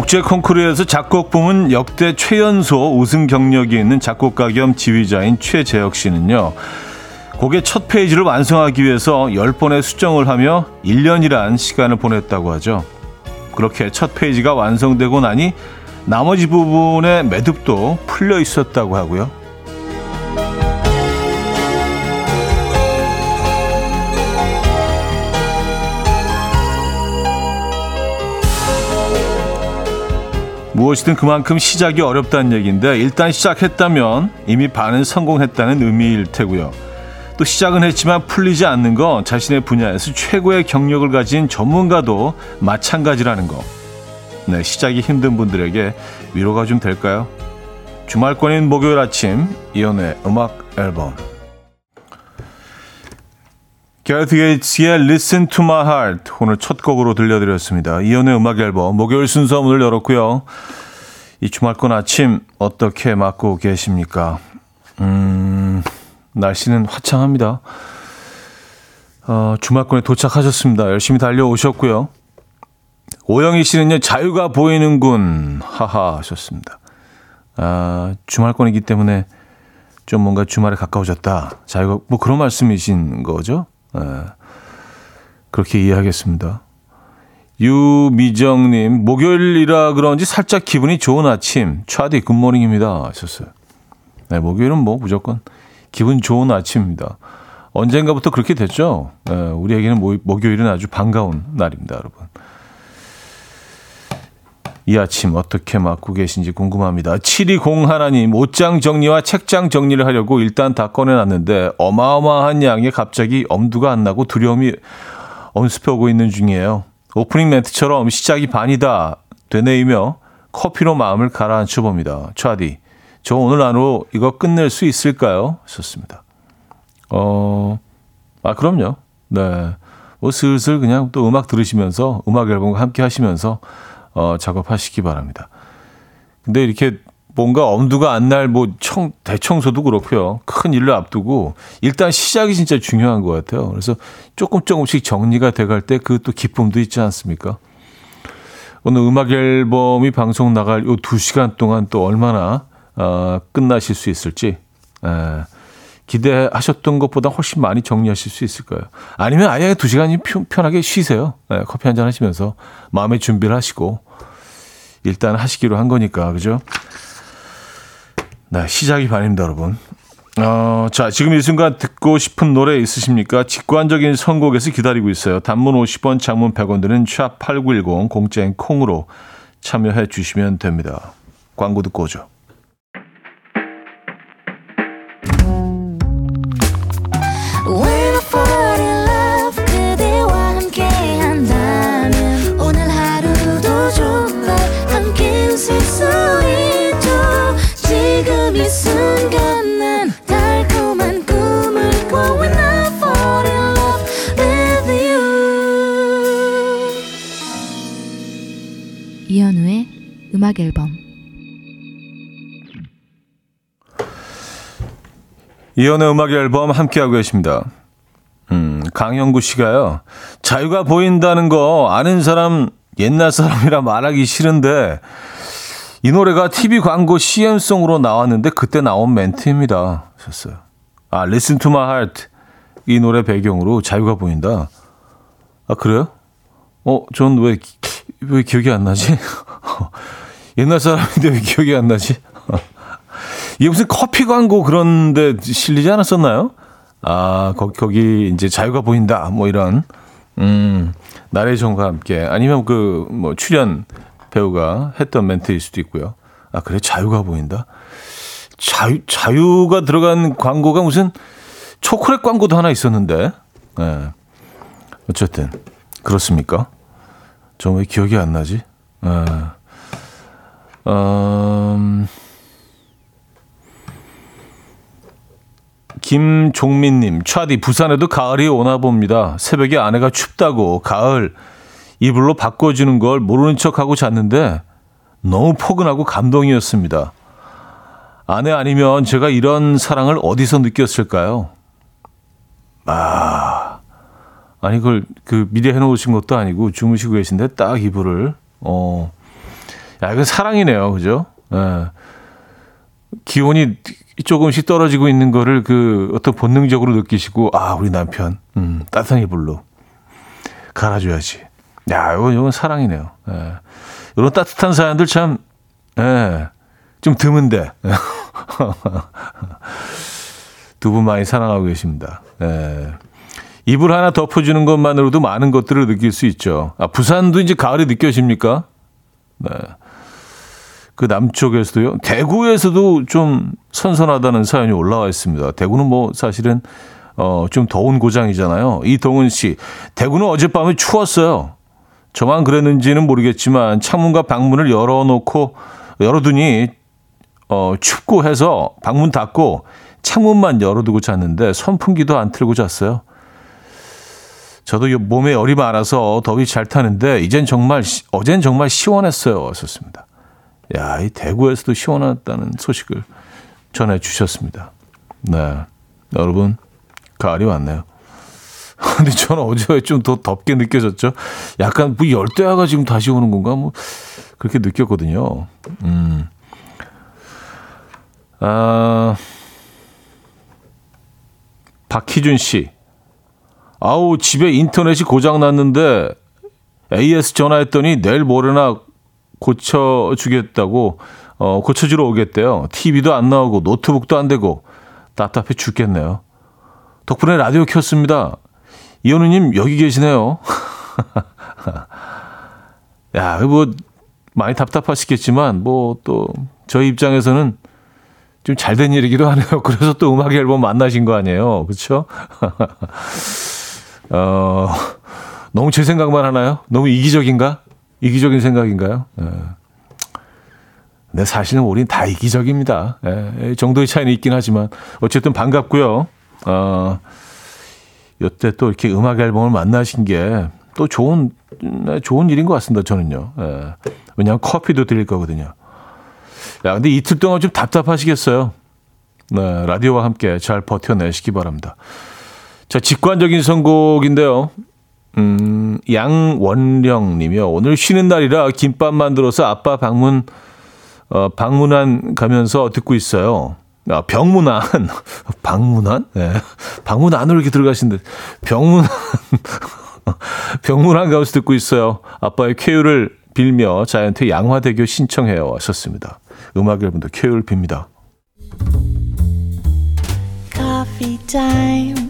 국제 콩쿠르에서 작곡 부문 역대 최연소 우승 경력이 있는 작곡가 겸 지휘자인 최재혁 씨는요. 곡의 첫 페이지를 완성하기 위해서 10번의 수정을 하며 1년이란 시간을 보냈다고 하죠. 그렇게 첫 페이지가 완성되고 나니 나머지 부분의 매듭도 풀려 있었다고 하고요. 무엇이든 그만큼 시작이 어렵다는 얘기인데 일단 시작했다면 이미 반은 성공했다는 의미일 테고요. 또 시작은 했지만 풀리지 않는 건 자신의 분야에서 최고의 경력을 가진 전문가도 마찬가지라는 거. 네, 시작이 힘든 분들에게 위로가 좀 될까요? 주말권인 목요일 아침 이연의 음악 앨범 게르트 게이츠의 Listen to My Heart 오늘 첫 곡으로 들려드렸습니다. 이연의 음악 앨범 목요일 순서 문을 열었고요. 이 주말권 아침 어떻게 맞고 계십니까? 음, 날씨는 화창합니다. 어, 주말권에 도착하셨습니다. 열심히 달려오셨고요. 오영희 씨는요, 자유가 보이는군. 하하 하셨습니다. 아, 주말권이기 때문에 좀 뭔가 주말에 가까워졌다. 자유가, 뭐 그런 말씀이신 거죠? 예. 그렇게 이해하겠습니다. 유미정님, 목요일이라 그런지 살짝 기분이 좋은 아침. 차디 굿모닝입니다. 하셨어요. 네, 목요일은 뭐 무조건 기분 좋은 아침입니다. 언젠가부터 그렇게 됐죠. 네, 우리에게는 모, 목요일은 아주 반가운 날입니다, 여러분. 이 아침 어떻게 맞고 계신지 궁금합니다. 720 하나님, 옷장 정리와 책장 정리를 하려고 일단 다 꺼내놨는데 어마어마한 양에 갑자기 엄두가 안 나고 두려움이 엄습해 오고 있는 중이에요. 오프닝 멘트처럼 시작이 반이다 되뇌이며 커피로 마음을 가라앉혀 봅니다. 차디, 저 오늘 안으로 이거 끝낼 수 있을까요? 썼습니다. 어, 아, 그럼요. 네. 뭐 슬슬 그냥 또 음악 들으시면서 음악 앨범과 함께 하시면서 어, 작업하시기 바랍니다. 근데 이렇게 뭔가 엄두가 안 날 뭐 청, 대청소도 그렇고요. 큰 일을 앞두고 일단 시작이 진짜 중요한 것 같아요. 그래서 조금 조금씩 정리가 돼갈 때 그 또 기쁨도 있지 않습니까? 오늘 음악 앨범이 방송 나갈 요두 시간 동안 또 얼마나 어, 끝나실 수 있을지 에, 기대하셨던 것보다 훨씬 많이 정리하실 수 있을까요? 아니면 아예 두 시간이 편하게 쉬세요. 에, 커피 한 잔 하시면서 마음의 준비를 하시고 일단 하시기로 한 거니까 그죠? 네, 시작이 반입니다, 여러분. 어, 자, 지금 이 순간 듣고 싶은 노래 있으십니까? 직관적인 선곡에서 기다리고 있어요. 단문 50원, 장문 100원 드는 샵8910 공짜인 콩으로 참여해 주시면 됩니다. 광고 듣고 오죠. 음악 앨범 이현우의 음악 앨범 함께하고 계십니다. 음, 강영구 씨가요. 자유가 보인다는 거 아는 사람 옛날 사람이라 말하기 싫은데 이 노래가 TV 광고 CM송으로 나왔는데 그때 나온 멘트입니다. 아, Listen to my heart. 이 노래 배경으로 자유가 보인다. 아, 그래요? 어, 전 왜, 왜 기억이 안 나지? 옛날 사람인데 왜 기억이 안 나지? 이게 무슨 커피 광고 그런데 실리지 않았었나요? 아, 거기, 거기 이제 자유가 보인다. 뭐 이런, 음, 나레이션과 함께. 아니면 그, 뭐, 출연 배우가 했던 멘트일 수도 있고요. 아, 그래? 자유가 보인다? 자유, 자유가 들어간 광고가 무슨 초콜릿 광고도 하나 있었는데. 네. 어쨌든, 그렇습니까? 좀왜 기억이 안 나지? 네. 음, 김종민님, 차디, 부산에도 가을이 오나 봅니다. 새벽에 아내가 춥다고 가을 이불로 바꿔주는 걸 모르는 척하고 잤는데 너무 포근하고 감동이었습니다. 아내 아니면 제가 이런 사랑을 어디서 느꼈을까요? 아, 아니, 그걸 그 미리 해놓으신 것도 아니고 주무시고 계신데 딱 이불을, 어, 야, 이건 사랑이네요. 그죠? 예. 기온이 조금씩 떨어지고 있는 거를 그 어떤 본능적으로 느끼시고, 아, 우리 남편, 음, 따뜻한 이불로 갈아줘야지. 야, 이건, 이건 사랑이네요. 예. 이런 따뜻한 사연들 참, 예, 좀 드문데. 두 분 많이 사랑하고 계십니다. 예. 이불 하나 덮어주는 것만으로도 많은 것들을 느낄 수 있죠. 아, 부산도 이제 가을이 느껴집니까? 네. 그 남쪽에서도요. 대구에서도 좀 선선하다는 사연이 올라와 있습니다. 대구는 뭐 사실은 어, 좀 더운 고장이잖아요. 이동은 씨. 대구는 어젯밤에 추웠어요. 저만 그랬는지는 모르겠지만 창문과 방문을 열어놓고 열어두니 어, 춥고 해서 방문 닫고 창문만 열어두고 잤는데 선풍기도 안 틀고 잤어요. 저도 몸에 열이 많아서 더위 잘 타는데 이젠 정말 어젠 정말 시원했어요. 왔었습니다. 야, 이 대구에서도 시원하다는 소식을 전해 주셨습니다. 네. 여러분, 가을이 왔네요. 근데 저는 어제 좀 더 덥게 느껴졌죠. 약간 뭐 열대야가 지금 다시 오는 건가? 뭐 그렇게 느꼈거든요. 음. 아, 박희준 씨. 아우, 집에 인터넷이 고장 났는데 AS 전화했더니 내일 모레나 고쳐주겠다고, 어, 고쳐주러 오겠대요. TV도 안 나오고 노트북도 안 되고 답답해 죽겠네요. 덕분에 라디오 켰습니다. 이현우님 여기 계시네요. 야, 뭐 많이 답답하시겠지만 뭐 또 저희 입장에서는 좀 잘 된 일이기도 하네요. 그래서 또 음악 앨범 만나신 거 아니에요. 그렇죠? 어, 너무 제 생각만 하나요? 너무 이기적인가? 이기적인 생각인가요? 예. 근데 사실은 우린 다 이기적입니다. 예, 정도의 차이는 있긴 하지만 어쨌든 반갑고요. 어, 여태 또 이렇게 음악 앨범을 만나신 게 또 좋은 네, 좋은 일인 것 같습니다. 저는요. 예. 왜냐하면 커피도 드릴 거거든요. 야, 근데 이틀 동안 좀 답답하시겠어요. 네, 라디오와 함께 잘 버텨내시기 바랍니다. 자, 직관적인 선곡인데요. 음, 양원령 님이요. 오늘 쉬는 날이라 김밥 만들어서 아빠 방문, 어, 방문한 가면서 듣고 있어요. 아, 병문안. 방문안? 네. 방문 안으로 이렇게 들어가시는데, 병문안. 병문안 가면서 듣고 있어요. 아빠의 쾌유를 빌며 자이언트 양화대교 신청해요. 하셨습니다. 음악 여러분들 쾌유를 빕니다. Coffee time.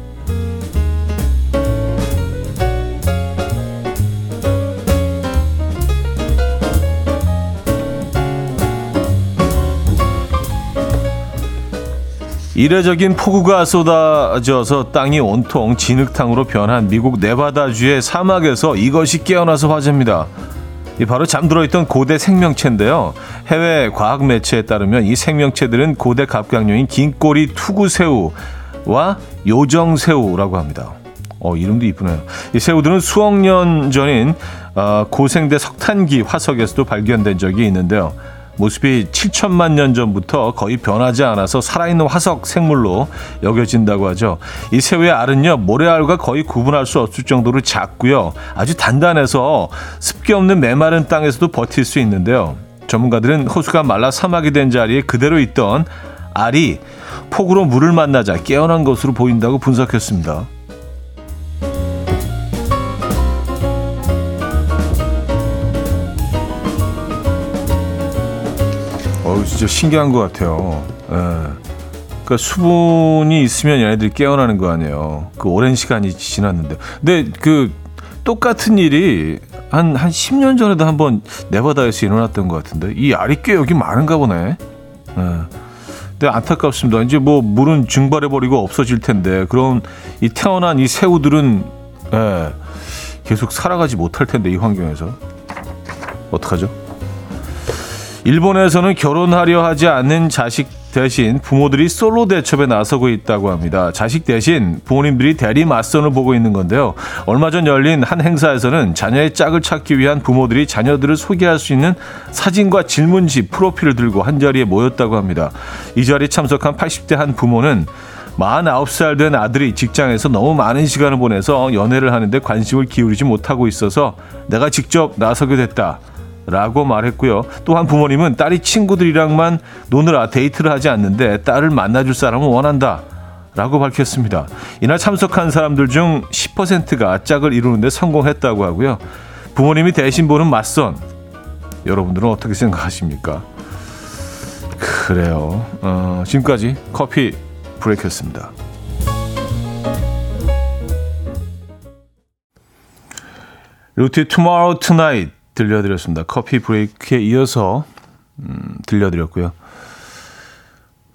이례적인 폭우가 쏟아져서 땅이 온통 진흙탕으로 변한 미국 네바다주의 사막에서 이것이 깨어나서 화제입니다. 이 바로 잠들어 있던 고대 생명체인데요. 해외 과학 매체에 따르면 이 생명체들은 고대 갑각류인 긴꼬리 투구새우와 요정새우라고 합니다. 어, 이름도 이쁘네요. 이 새우들은 수억 년 전인 어, 고생대 석탄기 화석에서도 발견된 적이 있는데요. 모습이 7천만 년 전부터 거의 변하지 않아서 살아있는 화석 생물로 여겨진다고 하죠. 이 새우의 알은요, 모래알과 거의 구분할 수 없을 정도로 작고요. 아주 단단해서 습기 없는 메마른 땅에서도 버틸 수 있는데요. 전문가들은 호수가 말라 사막이 된 자리에 그대로 있던 알이 폭우로 물을 만나자 깨어난 것으로 보인다고 분석했습니다. 진짜 신기한 것 같아요. 예. 그러니까 수분이 있으면 얘네들이 깨어나는 거 아니에요. 그 오랜 시간이 지났는데. 근데 그 똑같은 일이 한, 한 10년 전에도 한번 네바다에서 일어났던 것 같은데. 이 알이 꽤 여기 많은가 보네. 예. 근데 안타깝습니다. 이제 뭐 물은 증발해버리고 없어질 텐데. 그럼 이 태어난 이 새우들은, 예, 계속 살아가지 못할 텐데, 이 환경에서. 어떡하죠? 일본에서는 결혼하려 하지 않는 자식 대신 부모들이 솔로 대첩에 나서고 있다고 합니다. 자식 대신 부모님들이 대리 맞선을 보고 있는 건데요. 얼마 전 열린 한 행사에서는 자녀의 짝을 찾기 위한 부모들이 자녀들을 소개할 수 있는 사진과 질문지 프로필을 들고 한 자리에 모였다고 합니다. 이 자리에 참석한 80대 한 부모는 49살 된 아들이 직장에서 너무 많은 시간을 보내서 연애를 하는데 관심을 기울이지 못하고 있어서 내가 직접 나서게 됐다. 라고 말했고요. 또한 부모님은 딸이 친구들이랑만 노느라 데이트를 하지 않는데 딸을 만나줄 사람을 원한다. 라고 밝혔습니다. 이날 참석한 사람들 중 10%가 짝을 이루는데 성공했다고 하고요. 부모님이 대신 보는 맞선. 여러분들은 어떻게 생각하십니까? 그래요. 어, 지금까지 커피 브레이크였습니다. 루티 Tomorrow Tonight 들려드렸습니다. 커피 브레이크에 이어서 음, 들려드렸고요.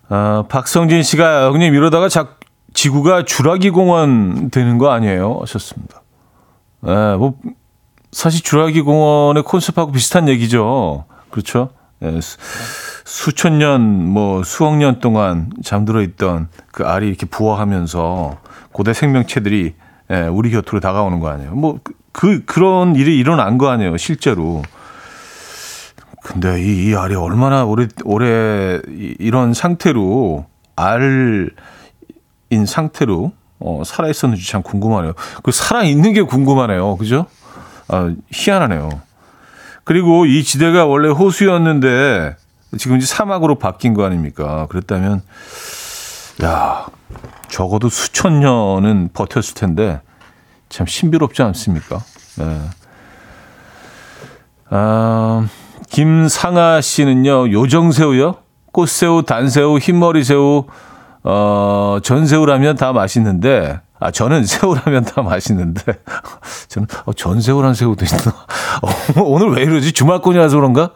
아, 박성진 씨가 형님 이러다가 자, 지구가 주라기 공원 되는 거 아니에요? 하셨습니다. 예, 뭐 사실 주라기 공원의 콘셉트하고 비슷한 얘기죠. 그렇죠? 예, 수, 천 년, 뭐 수억 년 동안 잠들어 있던 그 알이 이렇게 부화하면서 고대 생명체들이 예, 우리 곁으로 다가오는 거 아니에요? 뭐 그, 그, 런 일이 일어난 거 아니에요, 실제로. 근데 이, 이 알이 얼마나 오래, 오래 이런 상태로, 알인 상태로, 어, 살아 있었는지 참 궁금하네요. 그 살아 있는 게 궁금하네요. 그죠? 아, 희한하네요. 그리고 이 지대가 원래 호수였는데, 지금 이제 사막으로 바뀐 거 아닙니까? 그랬다면, 야, 적어도 수천 년은 버텼을 텐데, 참 신비롭지 않습니까? 네. 아, 김상아 씨는요, 요정새우요? 꽃새우, 단새우, 흰머리새우, 어, 전새우라면 다 맛있는데, 아, 저는 새우라면 다 맛있는데, 저는, 어, 전새우란 새우도 있나? 어, 오늘 왜 이러지? 주말권이라서 그런가?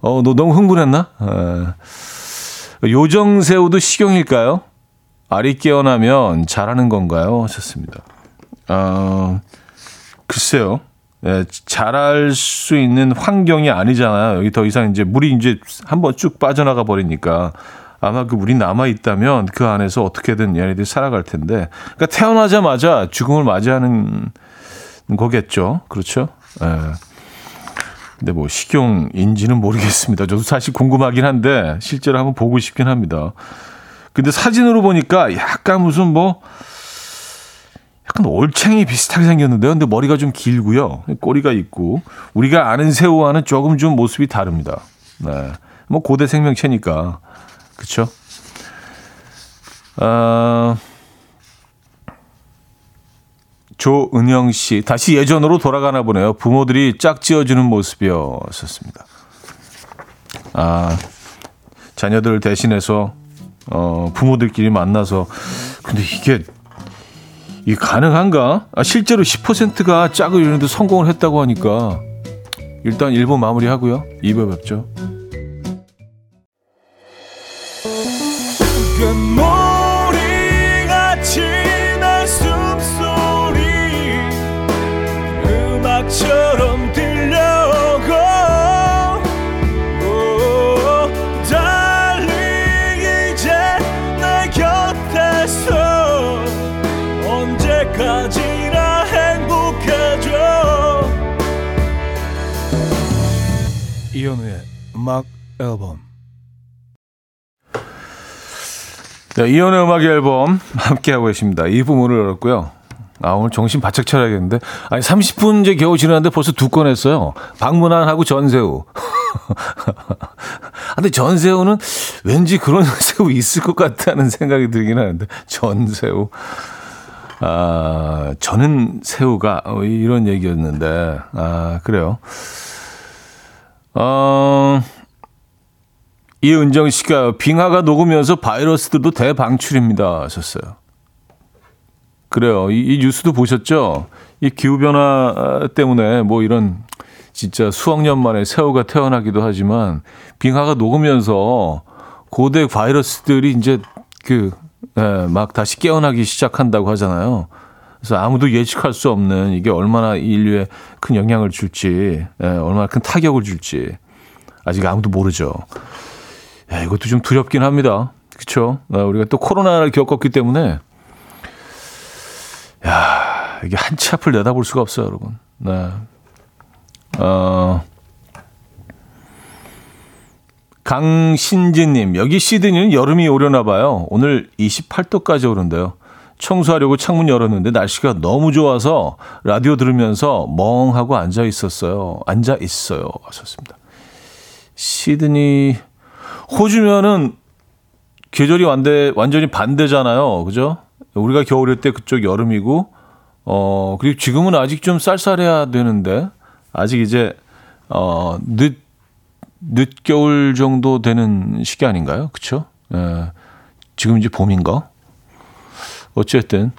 어, 너 너무 흥분했나? 에. 요정새우도 식용일까요? 알이 깨어나면 자라는 건가요? 하셨습니다. 어, 글쎄요. 예, 잘할 수 있는 환경이 아니잖아요. 여기 더 이상 이제 물이 이제 한번 쭉 빠져나가 버리니까 아마 그 물이 남아 있다면 그 안에서 어떻게든 얘네들이 살아갈 텐데. 그러니까 태어나자마자 죽음을 맞이하는 거겠죠. 그렇죠? 예. 근데 뭐 식용인지는 모르겠습니다. 저도 사실 궁금하긴 한데 실제로 한번 보고 싶긴 합니다. 근데 사진으로 보니까 약간 무슨 뭐 약간 올챙이 비슷하게 생겼는데요. 근데 머리가 좀 길고요. 꼬리가 있고 우리가 아는 새우와는 조금 좀 모습이 다릅니다. 네. 뭐 고대 생명체니까. 그렇죠? 아 조은영 씨 다시 예전으로 돌아가나 보네요. 부모들이 짝지어주는 모습이었었습니다. 아 자녀들 대신해서 어 부모들끼리 만나서 근데 이게 이 가능한가? 아, 실제로 10%가 짝을 이루는데 성공을 했다고 하니까 일단 1부 마무리하고요. 2부 뵙죠. 음악 앨범. 네, 이현우의 음악 앨범 함께하고 계십니다. 이 부분을 열었고요. 아, 오늘 정신 바짝 차려야겠는데. 아니, 30분 이제 겨우 지났는데 벌써 두 건 했어요. 박문환하고 전새우. 아, 근데 전새우는 왠지 그런 새우 있을 것 같다는 생각이 들긴 하는데. 전새우. 아, 저는 새우가, 어, 이런 얘기였는데. 아, 그래요. 어, 이은정 씨가 빙하가 녹으면서 바이러스들도 대방출입니다. 하셨어요. 그래요. 이, 이 뉴스도 보셨죠? 이 기후변화 때문에 뭐 이런 진짜 수억 년 만에 새우가 태어나기도 하지만 빙하가 녹으면서 고대 바이러스들이 이제 그, 예, 막 다시 깨어나기 시작한다고 하잖아요. 그래서 아무도 예측할 수 없는 이게 얼마나 인류에 큰 영향을 줄지, 예, 얼마나 큰 타격을 줄지 아직 아무도 모르죠. 야, 이것도 좀 두렵긴 합니다. 어, 우리가 또 코로나를 겪었기 때문에, 야, 이게 한치 앞을 내다볼 수가 없어요, 여러분. 네. 어, 강신진님, 여기 시드니는 여름이 오려나 봐요. 오늘 28도까지 오른대요. 청소하려고 창문 열었는데 날씨가 너무 좋아서 라디오 들으면서 멍하고 앉아 있었어요. 앉아 있어요. 하셨습니다. 시드니, 호주면은 계절이 완대, 완전히 반대잖아요. 그죠? 우리가 겨울일 때 그쪽 여름이고, 어, 그리고 지금은 아직 좀 쌀쌀해야 되는데, 아직 이제, 어, 늦, 늦겨울 정도 되는 시기 아닌가요? 그쵸? 예. 지금 이제 봄인가? 어쨌든.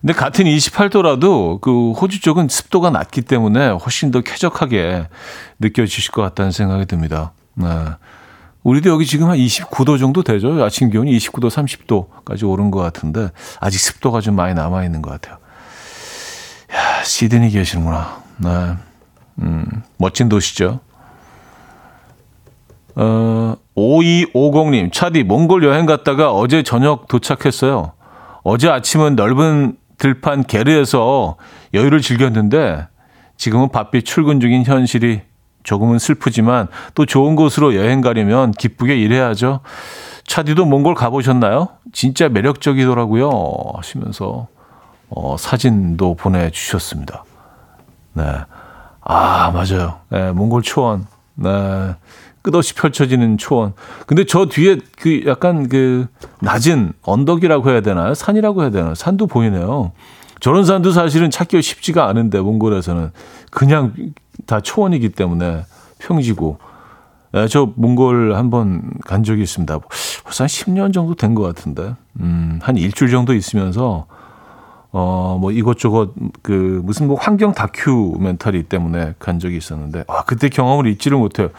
근데 같은 28도라도 그 호주 쪽은 습도가 낮기 때문에 훨씬 더 쾌적하게 느껴지실 것 같다는 생각이 듭니다. 네. 우리도 여기 지금 한 29도 정도 되죠. 아침 기온이 29도, 30도까지 오른 것 같은데 아직 습도가 좀 많이 남아 있는 것 같아요. 야, 시드니 계시는구나. 네. 음, 멋진 도시죠. 어, 5250님, 차디, 몽골 여행 갔다가 어제 저녁 도착했어요. 어제 아침은 넓은 들판 게르에서 여유를 즐겼는데 지금은 바삐 출근 중인 현실이 조금은 슬프지만 또 좋은 곳으로 여행 가려면 기쁘게 일해야죠. 차디도 몽골 가보셨나요? 진짜 매력적이더라고요. 하시면서 어, 사진도 보내주셨습니다. 네. 아, 맞아요. 네, 몽골 초원. 네. 끝없이 펼쳐지는 초원. 근데 저 뒤에 그 약간 그 낮은 언덕이라고 해야 되나요? 산이라고 해야 되나요? 산도 보이네요. 저런 산도 사실은 찾기가 쉽지가 않은데 몽골에서는 그냥 다 초원이기 때문에 평지고. 네, 저 몽골 한번 간 적이 있습니다. 벌써 한 10년 정도 된 것 같은데. 음, 한 일주일 정도 있으면서 어, 뭐 이것저것 그 무슨 뭐 환경 다큐멘터리 때문에 간 적이 있었는데 아, 그때 경험을 잊지를 못해요.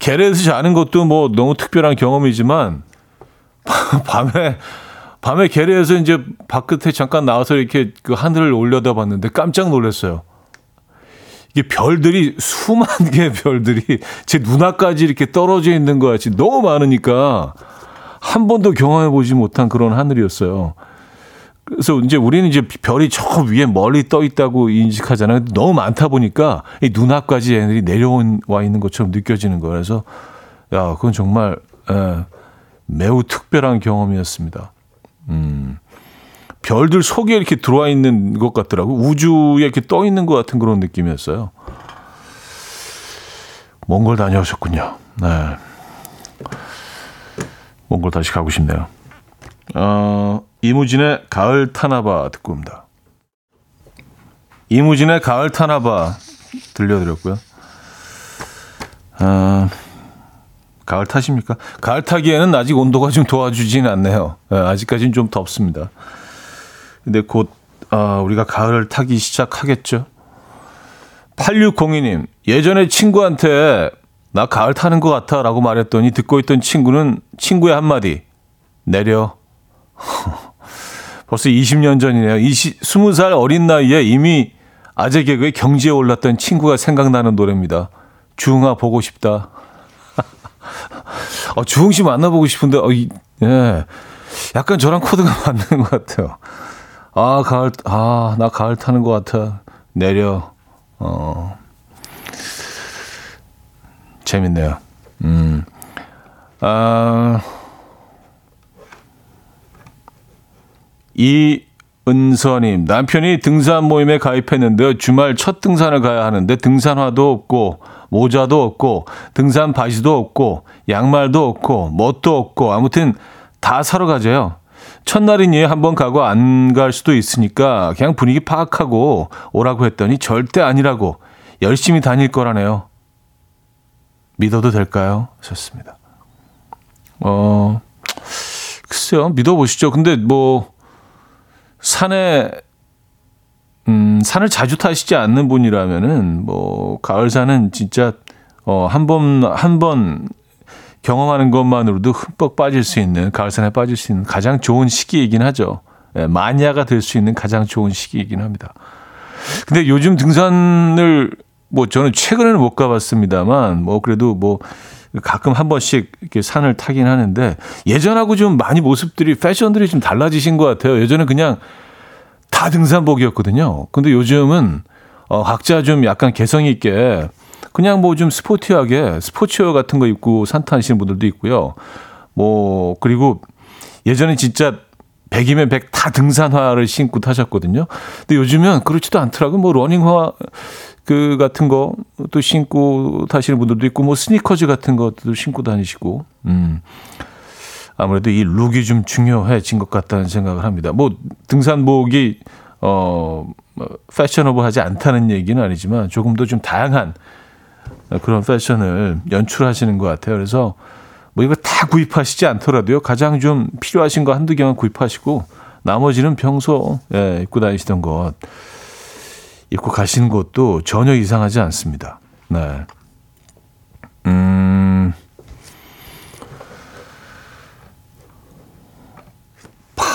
게레에서 자는 것도 뭐 너무 특별한 경험이지만 밤에 밤에 게레에서 이제 바깥에 잠깐 나와서 이렇게 그 하늘을 올려다 봤는데 깜짝 놀랐어요. 이게 별들이 수만 개의 별들이 제 눈앞까지 이렇게 떨어져 있는 것 같이 너무 많으니까 한 번도 경험해 보지 못한 그런 하늘이었어요. 그래서 이제 우리는 이제 별이 저 위에 멀리 떠 있다고 인식하잖아요. 너무 많다 보니까 이 눈앞까지 애들이 내려와 있는 것처럼 느껴지는 거예요. 그래서 야, 그건 정말 에, 매우 특별한 경험이었습니다. 음. 별들 속에 이렇게 들어와 있는 것 같더라고. 우주에 이렇게 떠 있는 것 같은 그런 느낌이었어요. 몽골 다녀오셨군요. 네. 몽골 다시 가고 싶네요. 어, 이무진의 가을 타나바 듣고 옵니다. 이무진의 가을 타나바 들려드렸고요. 어, 가을 타십니까? 가을 타기에는 아직 온도가 좀 도와주진 않네요. 네, 아직까지는 좀 덥습니다. 근데 곧 어, 우리가 가을을 타기 시작하겠죠. 8602님, 예전에 친구한테 나 가을 타는 것 같아 라고 말했더니 듣고 있던 친구는 친구의 한마디, 내려. 벌써 20년 전이네요. 20, 20살 어린 나이에 이미 아재 개그에 경지에 올랐던 친구가 생각나는 노래입니다. 주흥아 보고 싶다. 어, 주흥 씨 만나보고 싶은데, 어, 이, 예. 약간 저랑 코드가 맞는 것 같아요. 아, 가을, 아, 나 가을 타는 것 같아. 내려. 어. 재밌네요. 음. 아, 이 은서님, 남편이 등산 모임에 가입했는데 주말 첫 등산을 가야 하는데 등산화도 없고, 모자도 없고, 등산 바지도 없고, 양말도 없고, 뭣도 없고, 아무튼 다 사러 가재요. 첫날이니 한번 가고 안 갈 수도 있으니까 그냥 분위기 파악하고 오라고 했더니 절대 아니라고 열심히 다닐 거라네요. 믿어도 될까요? 하셨습니다. 어, 글쎄요. 믿어보시죠. 근데 뭐, 산에, 음, 산을 자주 타시지 않는 분이라면은, 뭐, 가을산은 진짜, 어, 한 번, 한 번 경험하는 것만으로도 흠뻑 빠질 수 있는, 가을산에 빠질 수 있는 가장 좋은 시기이긴 하죠. 예, 마니아가 될 수 있는 가장 좋은 시기이긴 합니다. 근데 요즘 등산을 뭐 저는 최근에는 못 가봤습니다만 뭐 그래도 뭐 가끔 한 번씩 이렇게 산을 타긴 하는데 예전하고 좀 많이 모습들이 패션들이 좀 달라지신 것 같아요. 예전에 그냥 다 등산복이었거든요. 근데 요즘은 어, 각자 좀 약간 개성 있게 그냥 뭐 좀 스포티하게 스포츠웨어 같은 거 입고 산 타시는 분들도 있고요. 뭐 그리고 예전에 진짜 100이면 100 다 등산화를 신고 타셨거든요. 근데 요즘은 그렇지도 않더라고요. 뭐 러닝화 그 같은 거 또 신고 타시는 분들도 있고 뭐 스니커즈 같은 것도 신고 다니시고 음. 아무래도 이 룩이 좀 중요해진 것 같다는 생각을 합니다. 뭐 등산복이 어뭐 패셔너블하지 않다는 얘기는 아니지만 조금 더 좀 다양한 그런 패션을 연출하시는 것 같아요. 그래서 뭐 이거 다 구입하시지 않더라도요. 가장 좀 필요하신 거 한두 개만 구입하시고 나머지는 평소 예, 입고 다니시던 것 입고 가시는 것도 전혀 이상하지 않습니다. 네. 음.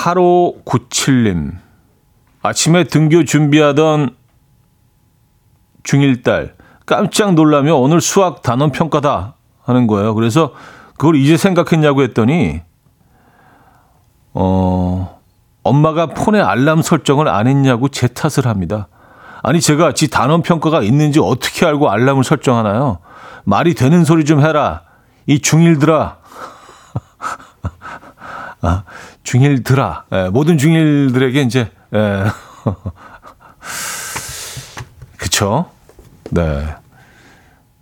8597님. 아침에 등교 준비하던 중1딸 깜짝 놀라며 오늘 수학 단원 평가다 하는 거예요. 그래서 그걸 이제 생각했냐고 했더니 어 엄마가 폰에 알람 설정을 안 했냐고 제 탓을 합니다. 아니 제가 지 단원 평가가 있는지 어떻게 알고 알람을 설정하나요? 말이 되는 소리 좀 해라. 이 중1들아. 아, 중1들아. 예, 모든 중1들에게 이제 예. 그쵸? 네.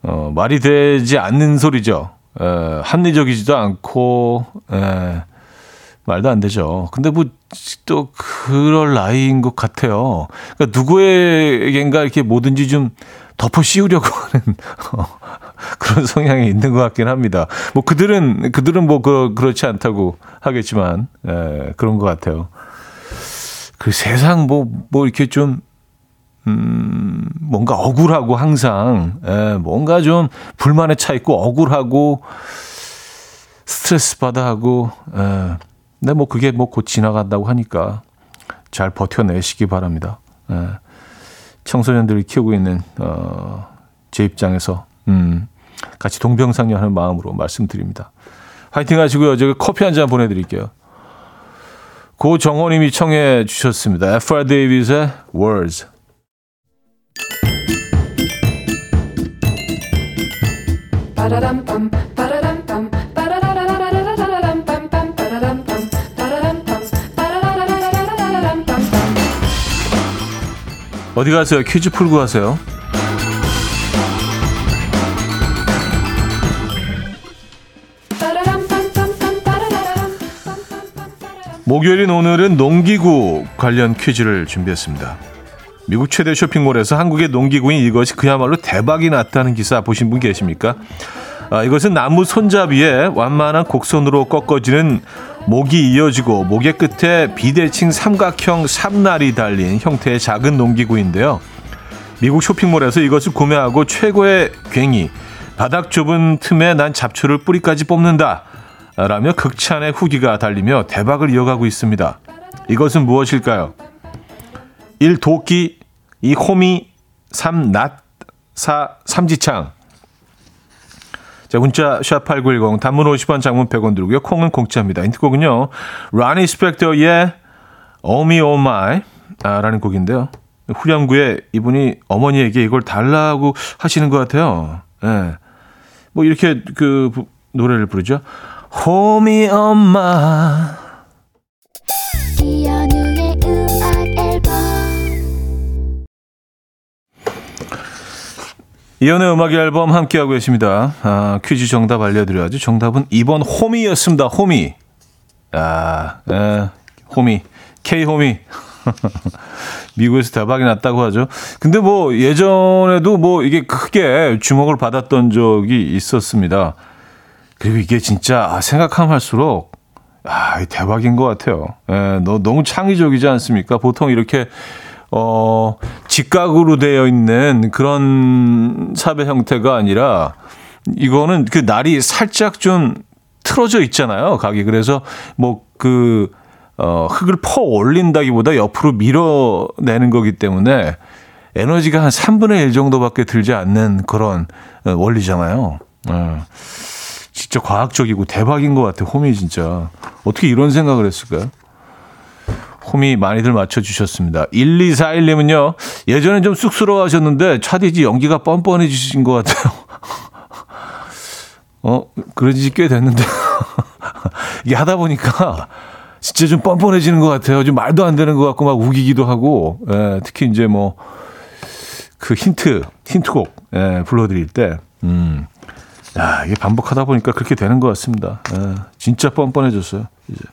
어, 말이 되지 않는 소리죠. 에, 합리적이지도 않고, 에, 말도 안 되죠. 근데 뭐, 또, 그럴 나이인 것 같아요. 그러니까 누구에겐가 이렇게 뭐든지 좀 덮어 씌우려고 하는, 어, 그런 성향이 있는 것 같긴 합니다. 뭐, 그들은, 그들은 뭐, 그, 그렇지 않다고 하겠지만, 에, 그런 것 같아요. 그 세상 뭐, 뭐, 이렇게 좀, 음, 뭔가 억울하고 항상, 예, 뭔가 좀 불만에 차 있고 억울하고 스트레스 받아 하고, 예. 근데 뭐 그게 뭐 곧 지나간다고 하니까 잘 버텨내시기 바랍니다. 예. 청소년들을 키우고 있는, 어, 제 입장에서, 음, 같이 동병상련하는 마음으로 말씀드립니다. 화이팅 하시고요. 제가 커피 한 잔 보내드릴게요. 고정호님이 청해 주셨습니다. F.R. 데이빗의 Words. 어디 가세요? 퀴즈 풀고 가세요. 목요일인 오늘은 농기구 관련 퀴즈를 준비했습니다. 미국 최대 쇼핑몰에서 한국의 농기구인 이것이 그야말로 대박이 났다는 기사 보신 분 계십니까? 아, 이것은 나무 손잡이에 완만한 곡선으로 꺾어지는 목이 이어지고 목의 끝에 비대칭 삼각형 삼날이 달린 형태의 작은 농기구인데요. 미국 쇼핑몰에서 이것을 구매하고 최고의 괭이, 바닥 좁은 틈에 난 잡초를 뿌리까지 뽑는다. 라며 극찬의 후기가 달리며 대박을 이어가고 있습니다. 이것은 무엇일까요? 1. 도끼 2. 호미 3. 낫 4. 삼지창 자, 문자 샵8910 단문 50원 장문 100원 들고요. 콩은 공짜입니다. 인트곡은요. 라니 스펙터의 오미 오마이 라는 곡인데요. 후렴구에 이분이 어머니에게 이걸 달라고 하시는 것 같아요. 예. 네. 뭐 이렇게 그 노래를 부르죠. 호미 엄마 이연의 음악 앨범 함께하고 계십니다. 아, 퀴즈 정답 알려드려야죠. 정답은 2번 호미였습니다. 호미. 아, 에, 호미. K 호미. 미국에서 대박이 났다고 하죠. 근데 뭐 예전에도 뭐 이게 크게 주목을 받았던 적이 있었습니다. 그리고 이게 진짜 아, 생각하면 할수록 아, 대박인 것 같아요. 예, 너, 너무 창의적이지 않습니까? 보통 이렇게 어, 직각으로 되어 있는 그런 삽의 형태가 아니라 이거는 그 날이 살짝 좀 틀어져 있잖아요. 각이. 그래서 뭐 그, 어, 흙을 퍼 올린다기보다 옆으로 밀어내는 거기 때문에 에너지가 한 3분의 1 정도밖에 들지 않는 그런 어, 원리잖아요. 어. 진짜 과학적이고 대박인 것 같아요. 홈이 진짜. 어떻게 이런 생각을 했을까요? 홈이 많이들 맞춰주셨습니다. 1241님은요, 예전엔 좀 쑥스러워 하셨는데, 차디지 연기가 뻔뻔해지신 것 같아요. 어, 그러지 꽤 됐는데. 이게 하다 보니까, 진짜 좀 뻔뻔해지는 것 같아요. 좀 말도 안 되는 것 같고, 막 우기기도 하고, 예, 특히 이제 뭐, 그 힌트, 힌트곡, 예, 불러드릴 때, 음, 야, 이게 반복하다 보니까 그렇게 되는 것 같습니다. 예, 진짜 뻔뻔해졌어요. 이제.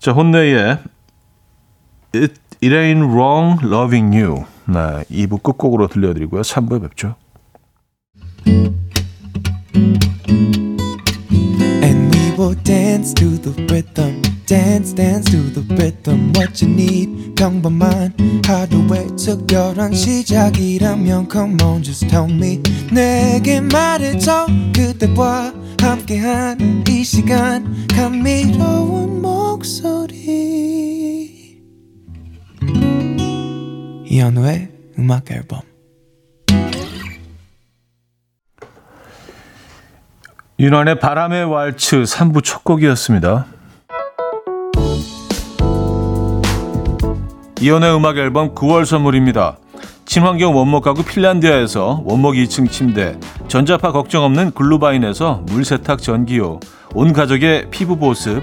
자, 혼내의 It, It Ain't Wrong Loving You. 네, 2부 끝곡으로 들려드리고요. 3부에 뵙죠. And we will dance to the rhythm. Dance, dance to the rhythm. What you need, 평범한 하루의 특별한 시작이라면 Come on, just tell me. 내게 말해줘. 그대와 함께한 이 시간. 감미로운 목소리. 이현우의 음악 앨범. 윤환의 바람의 왈츠 3부 첫 곡이었습니다. 이연의 음악 앨범 9월 선물입니다. 친환경 원목 가구 핀란디아에서 원목 2층 침대, 전자파 걱정 없는 글루바인에서 물세탁 전기요, 온 가족의 피부 보습,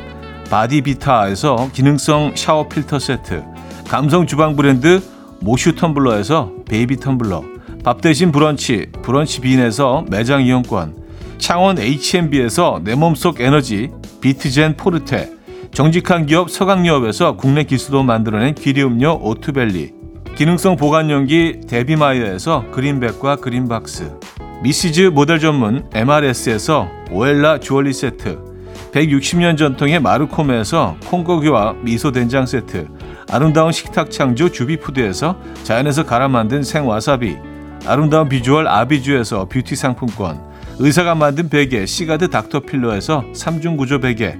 바디비타에서 기능성 샤워 필터 세트, 감성 주방 브랜드 모슈 텀블러에서 베이비 텀블러, 밥 대신 브런치, 브런치 빈에서 매장 이용권, 창원 H&B에서 내 몸속 에너지 비트젠 포르테 정직한 기업 서강유업에서 국내 기술로 만들어낸 귀리음료 오투벨리 기능성 보관용기 데비마이어에서 그린백과 그린박스 미시즈 모델 전문 MRS에서 오엘라 주얼리 세트 160년 전통의 마르코메에서 콩고기와 미소된장 세트 아름다운 식탁 창조 주비푸드에서 자연에서 갈아 만든 생와사비 아름다운 비주얼 아비주에서 뷰티 상품권 의사가 만든 베개 시가드 닥터필러에서 3중 구조 베개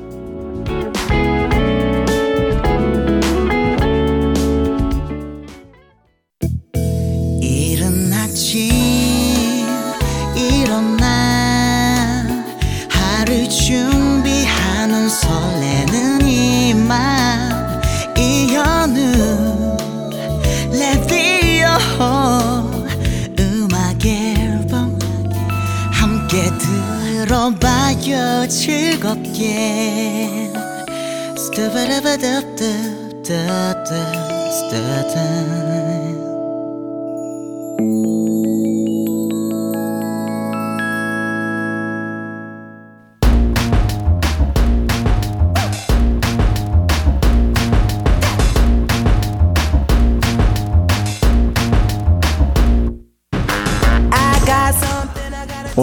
즐겁게. 스타바라바답답답답답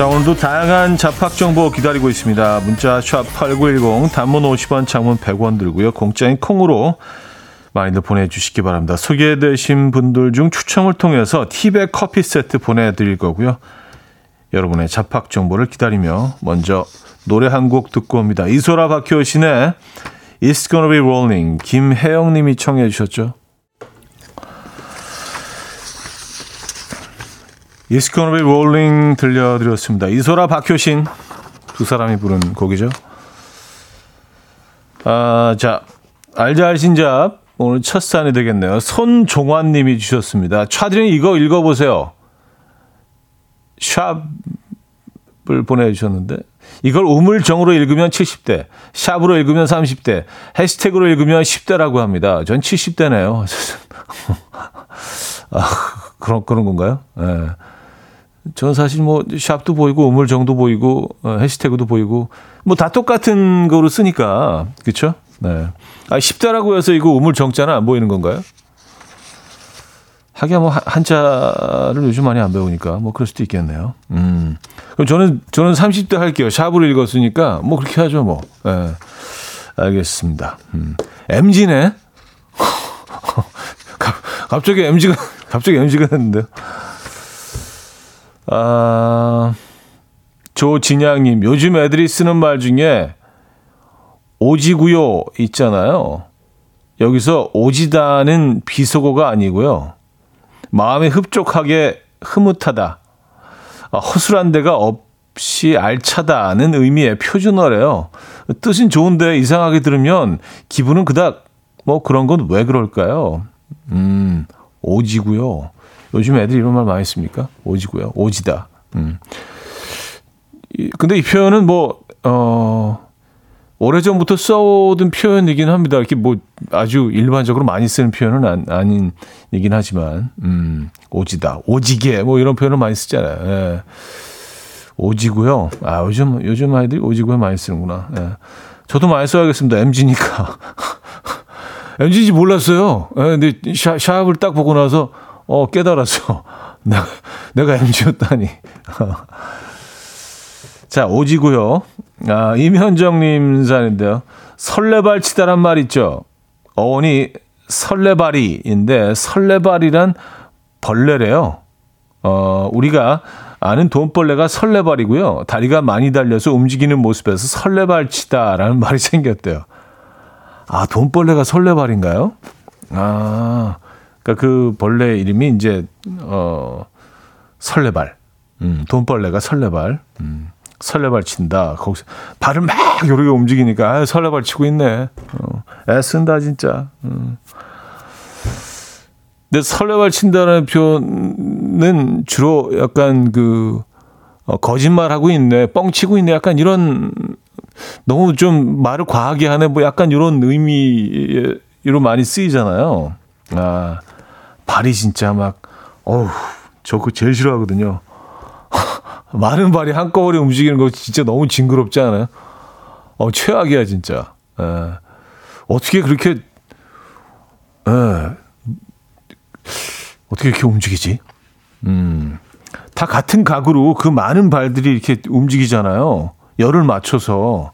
자 오늘도 다양한 잡학 정보 기다리고 있습니다. 문자 샵8910 단문 50원 장문 100원 들고요. 공짜인 콩으로 많이들 보내주시기 바랍니다. 소개되신 분들 중 추첨을 통해서 티백 커피 세트 보내드릴 거고요. 여러분의 잡학 정보를 기다리며 먼저 노래 한 곡 듣고 옵니다. 이소라 박효신의 It's Gonna Be Rolling 김혜영 님이 청해 주셨죠. Be Rolling 들려드렸습니다. 이소라 박효신 두 사람이 부른 곡이죠. 아, 자, 알잘신잡 오늘 첫 산이 되겠네요. 손종환 님이 주셨습니다. 차드린 이거 읽어보세요. 샵을 보내주셨는데 이걸 우물정으로 읽으면 70대, 샵으로 읽으면 30대, 해시태그로 읽으면 10대라고 합니다. 전 70대네요. 아, 그런 그런 건가요? 예. 저 는 사실 뭐 샵도 보이고 우물정도 보이고 어, 해시태그도 보이고 뭐 다 똑같은 거로 쓰니까 그렇죠? 네. 아 쉽다라고 해서 이거 우물정자는 안 보이는 건가요? 하긴 뭐 한- 한자를 요즘 많이 안 배우니까 뭐 그럴 수도 있겠네요. 음. 그럼 저는 저는 30대 할게요. 샵을 읽었으니까 뭐 그렇게 하죠 뭐. 예. 알겠습니다. 음. MG네. 갑자기 MG가 갑자기 MG가 됐는데요. 아, 조진양님, 요즘 애들이 쓰는 말 중에 오지구요 있잖아요. 여기서 오지다는 비속어가 아니고요. 마음이 흡족하게 흐뭇하다. 아, 허술한 데가 없이 알차다는 의미의 표준어래요. 뜻은 좋은데 이상하게 들으면 기분은 그닥 뭐 그런 건 왜 그럴까요? 음, 오지고요. 요즘 애들이 이런 말 많이 씁니까? 오지고요. 오지다. 음. 이- 근데 이 표현은 뭐, 어, 오래전부터 써오던 표현이긴 합니다. 이렇게 뭐 아주 일반적으로 많이 쓰는 표현은 안, 아닌이긴 하지만, 음, 오지다, 오지게, 뭐 이런 표현을 많이 쓰잖아요. 예. 오지고요. 아, 요즘, 요즘 아이들이 오지고요 많이 쓰는구나. 예. 저도 많이 써야겠습니다. MG니까. MG인지 몰랐어요. 예, 근데 샤, 샵을 딱 보고 나서, 어, 깨달았어. 내가, 내가 MG였다니. 자, 오지고요. 아, 임현정님 사인데요. 설레발 치다란 말 있죠. 어원이 설레발이인데 설레발이란 벌레래요. 어, 우리가 아는 돈벌레가 설레발이고요. 다리가 많이 달려서 움직이는 모습에서 설레발치다라는 말이 생겼대요. 아, 돈벌레가 설레발인가요? 아, 그러니까 그 벌레 이름이 이제 어 설레발. 음, 돈벌레가 설레발. 음, 설레발 친다. 거기서 발을 막 요렇게 움직이니까 아, 설레발 치고 있네. 어, 애쓴다 진짜. 음. 근데 설레발 친다는 표현은 주로 약간 그 어, 거짓말하고 있네, 뻥치고 있네, 약간 이런 너무 좀 말을 과하게 하네, 뭐 약간 이런 의미로 많이 쓰이잖아요. 아 발이 진짜 막 어우 저 그거 제일 싫어하거든요. 많은 발이 한꺼번에 움직이는 거 진짜 너무 징그럽지 않아요? 어 최악이야 진짜. 에, 어떻게 그렇게 에, 어떻게 이렇게 움직이지? 음, 다 같은 각으로 그 많은 발들이 이렇게 움직이잖아요. 열을 맞춰서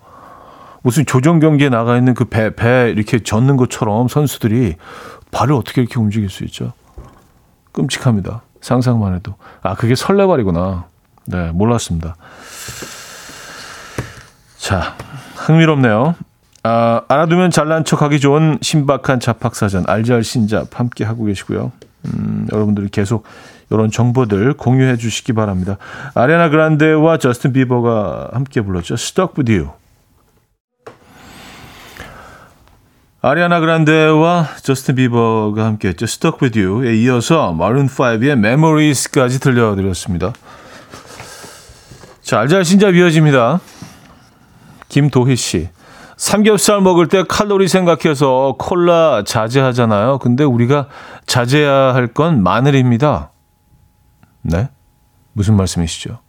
무슨 조정 경기에 나가 있는 그 배 배 이렇게 젓는 것처럼 선수들이 발을 어떻게 이렇게 움직일 수 있죠? 끔찍합니다. 상상만 해도 아 그게 설레발이구나. 네 몰랐습니다. 자 흥미롭네요. 아, 알아두면 잘난 척하기 좋은 신박한 잡학사전 알잘 신잡 함께 하고 계시고요. 음, 여러분들이 계속 이런 정보들 공유해 주시기 바랍니다. 아리아나 그란데와 저스틴 비버가 함께 불렀죠. Stuck with You. 아리아나 그란데와 저스틴 비버가 함께 했죠. Stuck with You에 이어서 마룬 5의 Memories까지 들려드렸습니다. 자, 알잘 신잡 이어집니다. 김도희 씨. 삼겹살 먹을 때 칼로리 생각해서 콜라 자제하잖아요. 근데 우리가 자제해야 할 건 마늘입니다. 네? 무슨 말씀이시죠?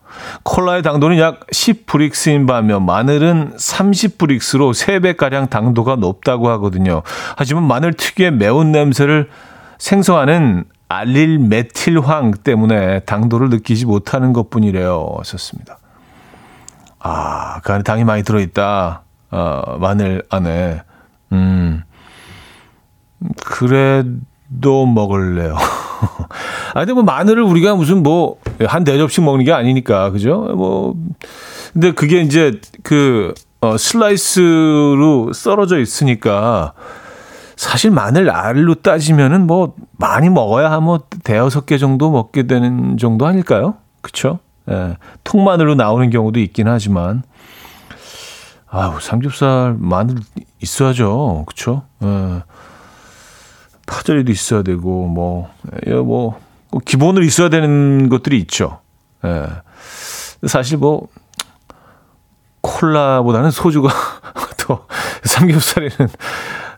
콜라의 당도는 약 10브릭스인 반면 마늘은 30브릭스로 3배가량 당도가 높다고 하거든요. 하지만 마늘 특유의 매운 냄새를 생성하는 알릴 메틸황 때문에 당도를 느끼지 못하는 것 뿐이래요. 하셨습니다. 아, 그 안에 당이 많이 들어있다. 어, 마늘 안에. 음, 그래도 먹을래요. 아, 근데 뭐 마늘을 우리가 무슨 뭐 한 대접씩 먹는 게 아니니까, 그죠? 뭐, 근데 그게 이제 그, 어, 슬라이스로 썰어져 있으니까 사실 마늘 알로 따지면은 뭐 많이 먹어야 한뭐 대여섯 개 정도 먹게 되는 정도 아닐까요? 그쵸? 예, 통마늘로 나오는 경우도 있긴 하지만, 아우, 삼겹살 마늘 있어야죠. 예. 파절이도 있어야 되고, 뭐, 예, 뭐, 꼭 기본으로 있어야 되는 것들이 있죠. 예. 사실 뭐, 콜라보다는 소주가 더 삼겹살에는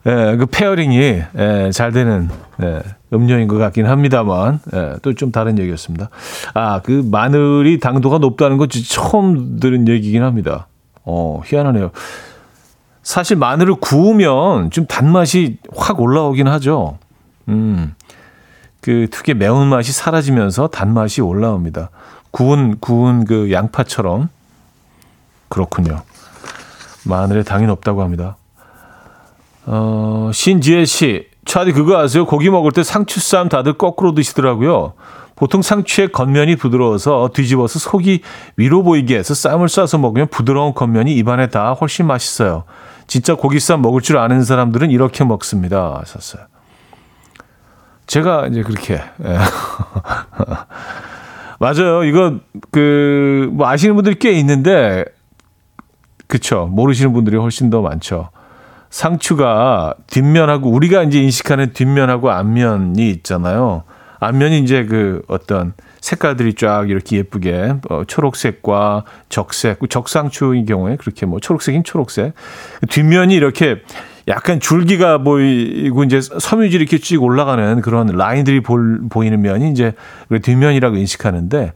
예, 그 pairing이 예, 잘 되는 예, 음료인 것 같긴 합니다만 예, 또 좀 다른 얘기였습니다. 아, 그 마늘이 당도가 높다는 건 진짜 처음 들은 얘기긴 합니다. 어, 희한하네요. 사실 마늘을 구우면 좀 단맛이 확 올라오긴 하죠. 음, 그 특유의 매운맛이 사라지면서 단맛이 올라옵니다. 구운, 구운 그 양파처럼. 그렇군요. 마늘에 당이 높다고 합니다. 어, 신지혜 씨, 차디 그거 아세요? 고기 먹을 때 상추쌈 다들 거꾸로 드시더라고요. 보통 상추의 겉면이 부드러워서 뒤집어서 속이 위로 보이게 해서 쌈을 싸서 먹으면 부드러운 겉면이 입안에 다 훨씬 맛있어요. 진짜 고기쌈 먹을 줄 아는 사람들은 이렇게 먹습니다. 하셨어요. 제가 이제 그렇게 예. 맞아요. 이거 그 뭐 아시는 분들이 꽤 있는데 그쵸 모르시는 분들이 훨씬 더 많죠. 상추가 뒷면하고 우리가 이제 인식하는 뒷면하고 앞면이 있잖아요. 앞면이 이제 그 어떤 색깔들이 쫙 이렇게 예쁘게 어, 초록색과 적색, 적상추의 경우에 그렇게 뭐 초록색인 초록색. 뒷면이 이렇게 약간 줄기가 보이고 이제 섬유질이 이렇게 쭉 올라가는 그런 라인들이 볼, 보이는 면이 이제 그 뒷면이라고 인식하는데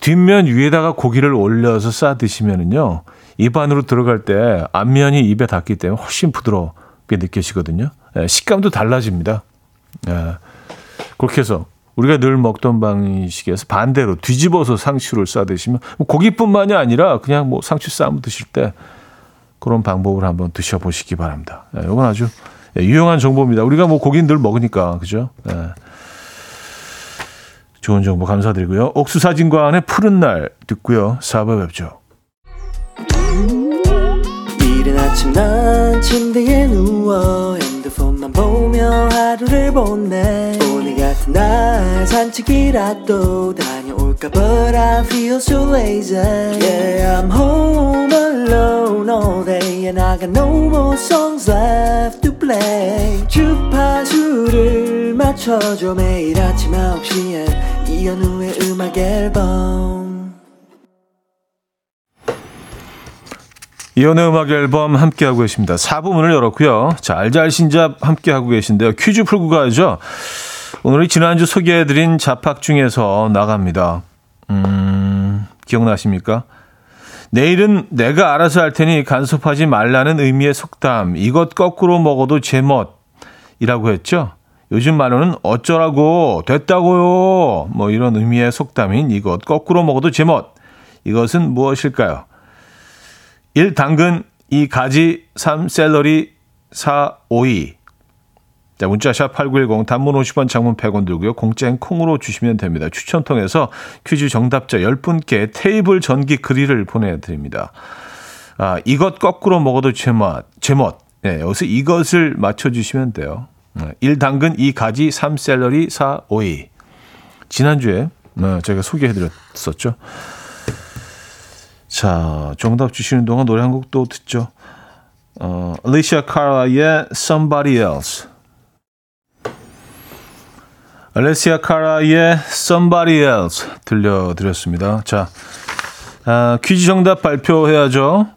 뒷면 위에다가 고기를 올려서 싸 드시면은요 입 안으로 들어갈 때 앞면이 입에 닿기 때문에 훨씬 부드럽게 느껴지거든요. 예, 식감도 달라집니다. 예, 그렇게 해서 우리가 늘 먹던 방식에서 반대로 뒤집어서 상추를 싸 드시면 뭐 고기뿐만이 아니라 그냥 뭐 상추 쌈 드실 때 그런 방법을 한번 드셔보시기 바랍니다. 예, 이건 아주 예, 유용한 정보입니다. 우리가 뭐 고기는 늘 먹으니까 그죠? 예. 좋은 정보 감사드리고요. 옥수사진관의 푸른 날 듣고요. 4부 뵙죠. 이른 아침 난 침대에 누워 핸드폰만 보며 하루를 보내 오늘 같은 날 산책이라도 다녀올까 But I feel so lazy Yeah I'm home alone all day And I got no more songs left to play 주파수를 맞춰줘 매일 아침 9시에 이현우의 음악 앨범 이연의 음악 앨범 함께하고 계십니다. 4부 문을 열었고요. 자, 알잘신잡 함께하고 계신데요. 퀴즈 풀고 가야죠. 오늘이 지난주 소개해드린 잡학 중에서 나갑니다. 음, 기억나십니까? 내일은 내가 알아서 할 테니 간섭하지 말라는 의미의 속담. 이것 거꾸로 먹어도 제멋이라고 했죠. 요즘 말로는 어쩌라고 됐다고요. 뭐 이런 의미의 속담인 이것 거꾸로 먹어도 제멋. 이것은 무엇일까요? 1. 당근 2. 가지 3. 샐러리 4. 오이 자, 문자샵 8910 단문 50원 장문 100원 들고요. 공짜인 콩으로 주시면 됩니다. 추천 통해서 퀴즈 정답자 10분께 테이블 전기 그릴을 보내드립니다. 아, 이것 거꾸로 먹어도 제멋, 제멋. 네, 여기서 이것을 맞춰주시면 돼요. 1. 당근 2. 가지 3. 샐러리 4. 오이 지난주에 어, 제가 소개해드렸었죠. 자, 정답 주시는 동안 노래 한 곡 또 듣죠. 어, 알리시아 카라의 Somebody Else. 알레시아 카라의 Somebody Else 들려드렸습니다. 자, 아, 퀴즈 정답 발표해야죠.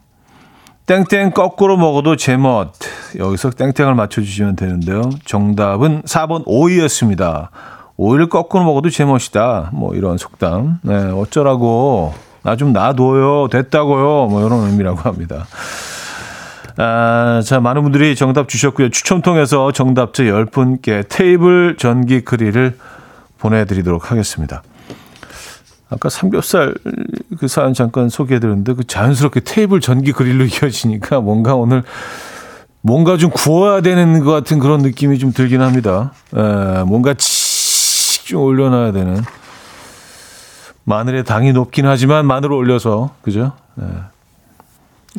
땡땡 거꾸로 먹어도 제멋. 여기서 땡땡을 맞춰주시면 되는데요. 정답은 4번 오이였습니다. 오이를 거꾸로 먹어도 제멋이다. 뭐 이런 속담. 네, 어쩌라고. 나 좀 놔둬요. 됐다고요. 뭐 이런 의미라고 합니다. 아, 자, 많은 분들이 정답 주셨고요. 추첨 통해서 정답자 10분께 테이블 전기 그릴을 보내드리도록 하겠습니다. 아까 삼겹살 그 사연 잠깐 소개해드렸는데 그 자연스럽게 테이블 전기 그릴로 이어지니까 뭔가 오늘 뭔가 좀 구워야 되는 것 같은 그런 느낌이 좀 들긴 합니다. 에, 뭔가 칙좀 올려놔야 되는. 마늘의 당이 높긴 하지만 마늘을 올려서 그죠? 에,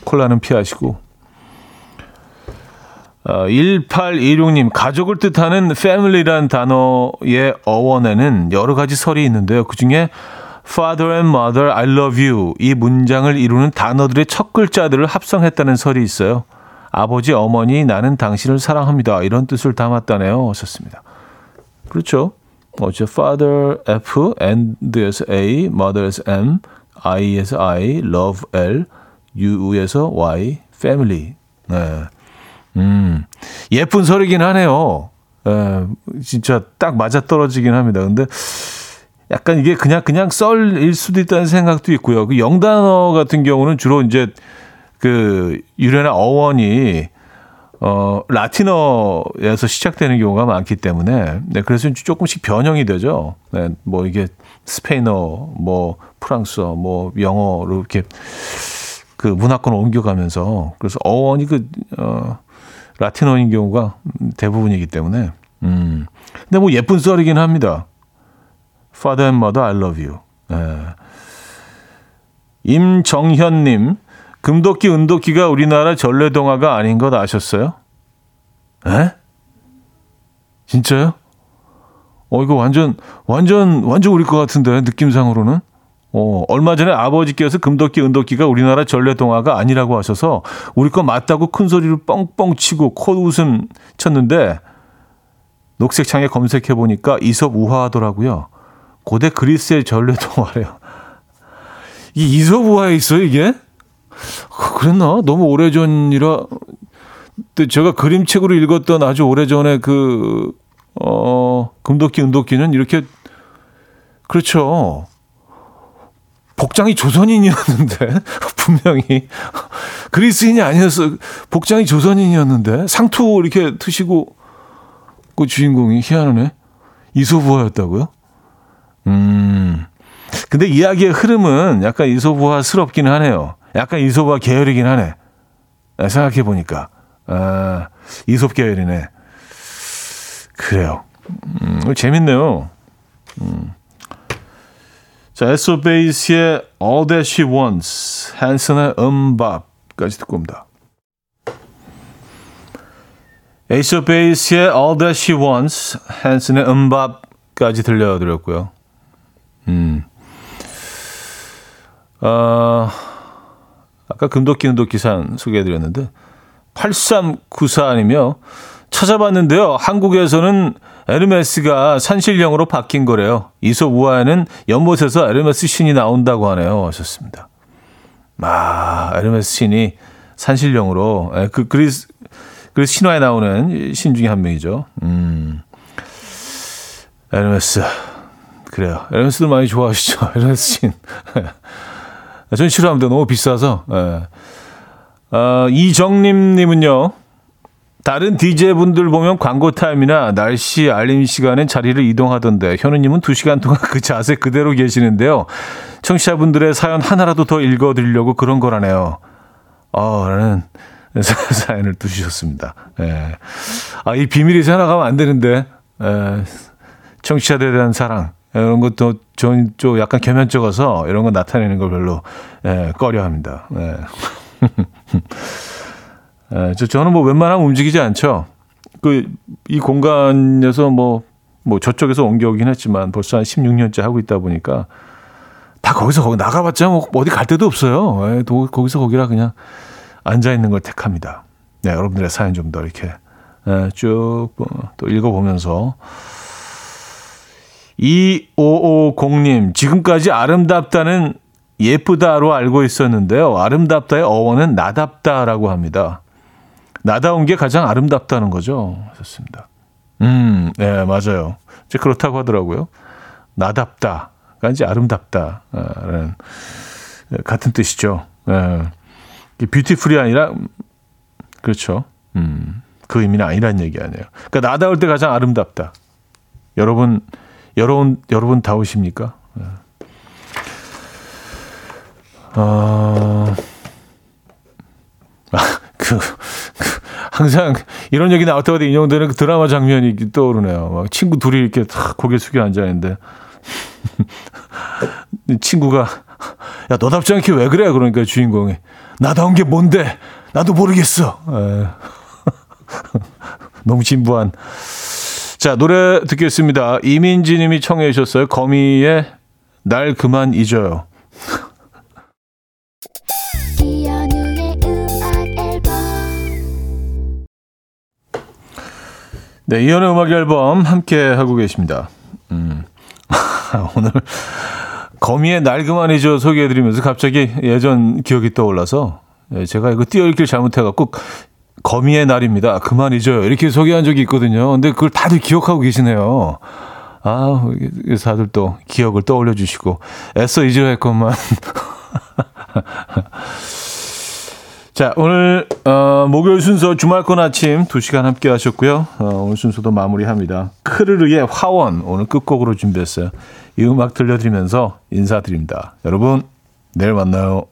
콜라는 피하시고. 어, 1826님, 가족을 뜻하는 family란 단어의 어원에는 여러 가지 설이 있는데요. 그 중에 father and mother, I love you 이 문장을 이루는 단어들의 첫 글자들을 합성했다는 설이 있어요. 아버지, 어머니, 나는 당신을 사랑합니다. 이런 뜻을 담았다네요. 하셨습니다. 그렇죠. 뭐죠? father, F, and에서 A, mother에서 M, I에서 I, love, L, U에서 Y, family. 네. 음, 예쁜 설이긴 하네요. 에, 진짜 딱 맞아 떨어지긴 합니다. 근데 약간 이게 그냥 그냥 썰일 수도 있다는 생각도 있고요. 그 영단어 같은 경우는 주로 이제 그 유래나 어원이 어 라틴어에서 시작되는 경우가 많기 때문에 네 그래서 조금씩 변형이 되죠. 네, 뭐 이게 스페인어, 뭐 프랑스어, 뭐 영어로 이렇게 그 문화권을 옮겨가면서 그래서 어원이 그 어, 라틴어인 경우가 대부분이기 때문에 음 근데 뭐 예쁜 썰이긴 합니다. Father and Mother, I love you. 예. 임정현님, 금도끼, 은도끼가 우리나라 전래동화가 아닌 것 아셨어요? 에? 진짜요? 어, 이거 완전, 완전, 완전 우리 것 같은데, 느낌상으로는? 어, 얼마 전에 아버지께서 금도끼, 은도끼가 우리나라 전래동화가 아니라고 하셔서 우리 거 맞다고 큰 소리를 뻥뻥 치고 콧웃음 쳤는데 녹색창에 검색해 보니까 이솝 우화하더라고요. 고대 그리스의 전래동화래요. 이 이솝 우화에 있어요, 이게? 그랬나? 너무 오래전이라. 제가 그림책으로 읽었던 아주 오래전에 그, 어, 금도끼, 은도끼는 이렇게, 그렇죠. 복장이 조선인이었는데, 분명히. 그리스인이 아니었어. 복장이 조선인이었는데, 상투 이렇게 트시고, 그 주인공이 희한하네. 이솝우화였다고요? 음. 근데 이야기의 흐름은 약간 이솝우화스럽기는 하네요. 약간 이솝우화 계열이긴 하네. 아, 생각해 보니까. 아, 이솝 계열이네. 그래요. 음, 재밌네요. 음. 자, 에소 베이스의 All That She Wants, 한슨의 음밥까지 듣고 옵니다. 에이소 베이스의 All That She Wants, 한슨의 음밥까지 들려드렸고요. 음. 어, 아까 금도끼 은도끼 산 소개해드렸는데 8394님이요. 찾아봤는데요. 한국에서는 에르메스가 산신령으로 바뀐 거래요. 이솝 우화에는 연못에서 에르메스 신이 나온다고 하네요. 하셨습니다. 아, 에르메스 신이 산신령으로 예, 그 그리스 그리스 신화에 나오는 신 중에 한 명이죠. 음. 에르메스. 그래요. 에르메스도 많이 좋아하시죠. 에르메스 신. 전 싫어합니다. 너무 비싸서. 예. 어, 이정림 님은요. 다른 DJ분들 보면 광고 타임이나 날씨 알림 시간엔 자리를 이동하던데 현우님은 두 시간 동안 그 자세 그대로 계시는데요. 청취자분들의 사연 하나라도 더 읽어드리려고 그런 거라네요. 어, 라는 사연을 두셨습니다. 예. 아, 이 비밀이 새나가면 안 되는데, 예. 청취자들에 대한 사랑, 이런 것도 저는 좀 약간 겸연쩍어서 이런 거 나타내는 걸 별로, 예, 꺼려 합니다. 예. 예, 저, 저는 뭐 웬만하면 움직이지 않죠. 그, 이 공간에서 뭐, 뭐 저쪽에서 옮겨오긴 했지만 벌써 한 16년째 하고 있다 보니까 다 거기서 거기 나가봤자 뭐 어디 갈 데도 없어요. 예, 또 거기서 거기라 그냥 앉아 있는 걸 택합니다. 네, 여러분들의 사연 좀 더 이렇게 예, 쭉또 읽어보면서 2550님, 지금까지 아름답다는 예쁘다로 알고 있었는데요. 아름답다의 어원은 나답다라고 합니다. 나다운 게 가장 아름답다는 거죠. 좋습니다. 음, 네, 맞아요. 이제 그렇다고 하더라고요. 나답다. 가 이제 아름답다라는 같은 뜻이죠. 예. 뷰티풀이 아니라 그렇죠. 음, 그 의미는 아니란 얘기 아니에요. 그러니까 나다울 때 가장 아름답다. 여러분, 여러분, 여러분 다우십니까? 예. 어, 아, 그, 그, 항상 이런 얘기 나올 때마다 인용되는 그 드라마 장면이 떠오르네요. 막 친구 둘이 이렇게 탁 고개 숙여 앉아 있는데, 친구가, 야, 너답지 않게 왜 그래? 그러니까 주인공이, 나다운 게 뭔데? 나도 모르겠어. 에. 너무 진부한. 자, 노래 듣겠습니다. 이민지 님이 청해 주셨어요. 거미의 날 그만 잊어요. 네, 이현의 음악 앨범 함께 하고 계십니다. 음. 오늘 거미의 날 그만 잊어 소개해드리면서 갑자기 예전 기억이 떠올라서 예, 제가 이거 띄어읽기를 잘못해갖고 거미의 날입니다. 그만 잊어요. 이렇게 소개한 적이 있거든요. 근데 그걸 다들 기억하고 계시네요. 아, 다들 또 기억을 떠올려 주시고 애써 잊으려 했건만. 자, 오늘 어, 목요일 순서 주말권 아침 2시간 함께 하셨고요. 어, 오늘 순서도 마무리합니다. 크르르의 화원 오늘 끝곡으로 준비했어요. 이 음악 들려드리면서 인사드립니다. 여러분, 내일 만나요.